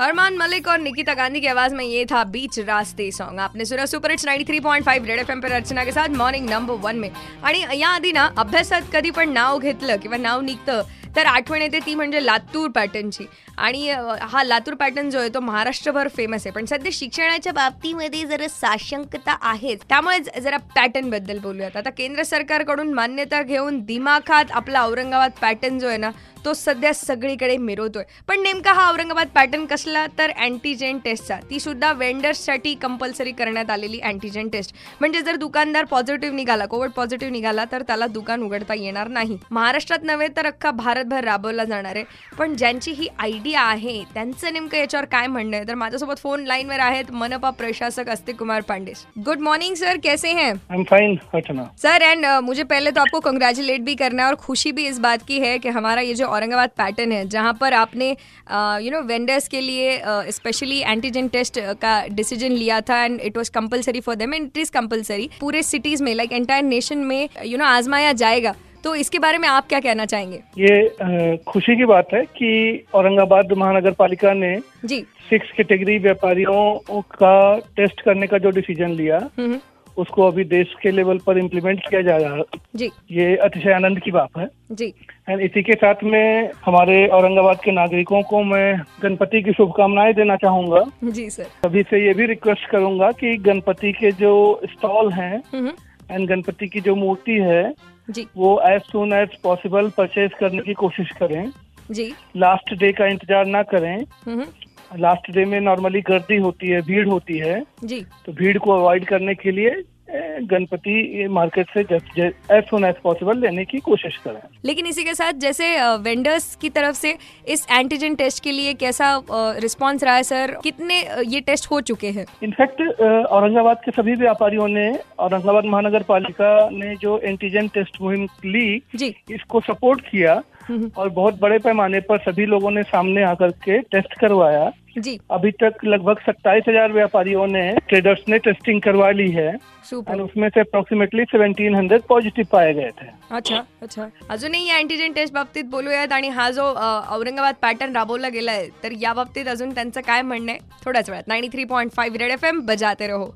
अरमान मलिक और निकिता गांधी की आवाज में ये था बीच रास्ते सॉन्ग आपने सुना सुपर इट्स 93.5 रेड एफएम पर अर्चना के साथ मॉर्निंग नंबर वन में। आणि या आधी ना अभ्यासात कधी पण नाव घेतलं किंवा नाव निघतं तर आठवण येते ती म्हणजे लातूर पॅटर्नची. आणि हा लातूर पॅटर्न जो आहे तो महाराष्ट्रभर फेमस आहे. पण सध्या शिक्षणाच्या बाबतीमध्ये जरा साशंकता आहेच. त्यामुळे जरा पॅटर्नबद्दल बोलूयात. आता केंद्र सरकारकडून मान्यता घेऊन दिमाखात आपला औरंगाबाद पॅटर्न जो आहे ना तो सध्या सगळीकडे मिरवतोय. पण नेमका हा औरंगाबाद पॅटर्न कसला? तर अँटीजेन टेस्टचा ती सुद्धा वेंडर्ससाठी कंपल्सरी करण्यात आलेली अँटीजेन टेस्ट म्हणजे जर दुकानदार पॉझिटिव्ह निघाला कोविड पॉझिटिव्ह निघाला तर त्याला दुकान उघडता येणार नाही. महाराष्ट्रात नव्हे तर अख्खा भारतभर राबवला जाणार आहे. पण ज्यांची ही आयडिया आहे त्यांचं नेमकं याच्यावर काय म्हणणं आहे? तर माझ्यासोबत फोन लाईनवर आहेत मनपा प्रशासक Astik Kumar Pandey good morning sir कैसे हैं? सर एंड मुझे पहले तो आपको कंग्रेचुलेट भी करना है और खुशी भी इस बात की है कि हमारा ये जो औरंगाबाद पैटर्न है जहाँ पर आपने यू नो वेंडर्स के लिए स्पेशली एंटीजन टेस्ट का डिसीज़न लिया था and it was compulsory for them and it is compulsory पूरे सिटीज़ में लाइक एंटायर नेशन में यू नो आजमाया जाएगा। तो इसके बारे में आप क्या कहना चाहेंगे? ये खुशी की बात है कि औरंगाबाद महानगर पालिका ने जी। सिक्स कैटेगरी व्यापारियों का टेस्ट करने का जो डिसीज़न लिया हम्म, हम्म। उसको अभी देश के लेवल पर इम्प्लीमेंट किया जा रहा है। जी। ये अतिशय आनंद की बात है। जी। एंड इसी के साथ में हमारे औरंगाबाद के नागरिकों को मैं गणपति की शुभकामनाएँ देना चाहूँगा। जी सर सभी से ये भी रिक्वेस्ट करूँगा कि गणपति के जो स्टॉल हैं हम्म, एंड गणपति की जो मूर्ति है जी। वो as soon as possible purchase करने की कोशिश करें। जी। लास्ट डे का इंतज़ार ना करें। लास्ट डे में नॉर्मली गर्दी होती है भीड़ होती है जी। तो भीड़ को अवॉइड करने के लिए गणपति मार्केट से एज सुन एज पॉसिबल लेने की कोशिश करें। लेकिन इसी के साथ जैसे वेंडर्स की तरफ़ से इस एंटीजन टेस्ट के लिए कैसा रिस्पांस रहा है सर कितने ये टेस्ट हो चुके हैं? इनफैक्ट औरंगाबाद के सभी व्यापारियों ने औरंगाबाद महानगर पालिका ने जो एंटीजन टेस्ट मुहिम ली जी। इसको सपोर्ट किया और बहुत बड़े पैमाने पर सभी लोगों ने सामने आकर के टेस्ट करवाया। जी। अभी तक लगभग सत्ताईस हजार व्यापारियों ने ट्रेडर्स ने टेस्टिंग करवा ली है। और उसमें से अप्रॉक्सिमेटली सेव्हन्टीन हंड्रेड पॉझिटिव्ह पाए गए थे। अच्छा अच्छा। अजूनही या अँटीजेन टेस्ट बाबतीत बोलूयात आणि हा जो औरंगाबाद पॅटर्न राबवला गेलाय तर या बाबतीत अजून त्यांचं काय म्हणणं आहे? थोड्याच वेळात. Ninety three point five red F M बजाते रहो.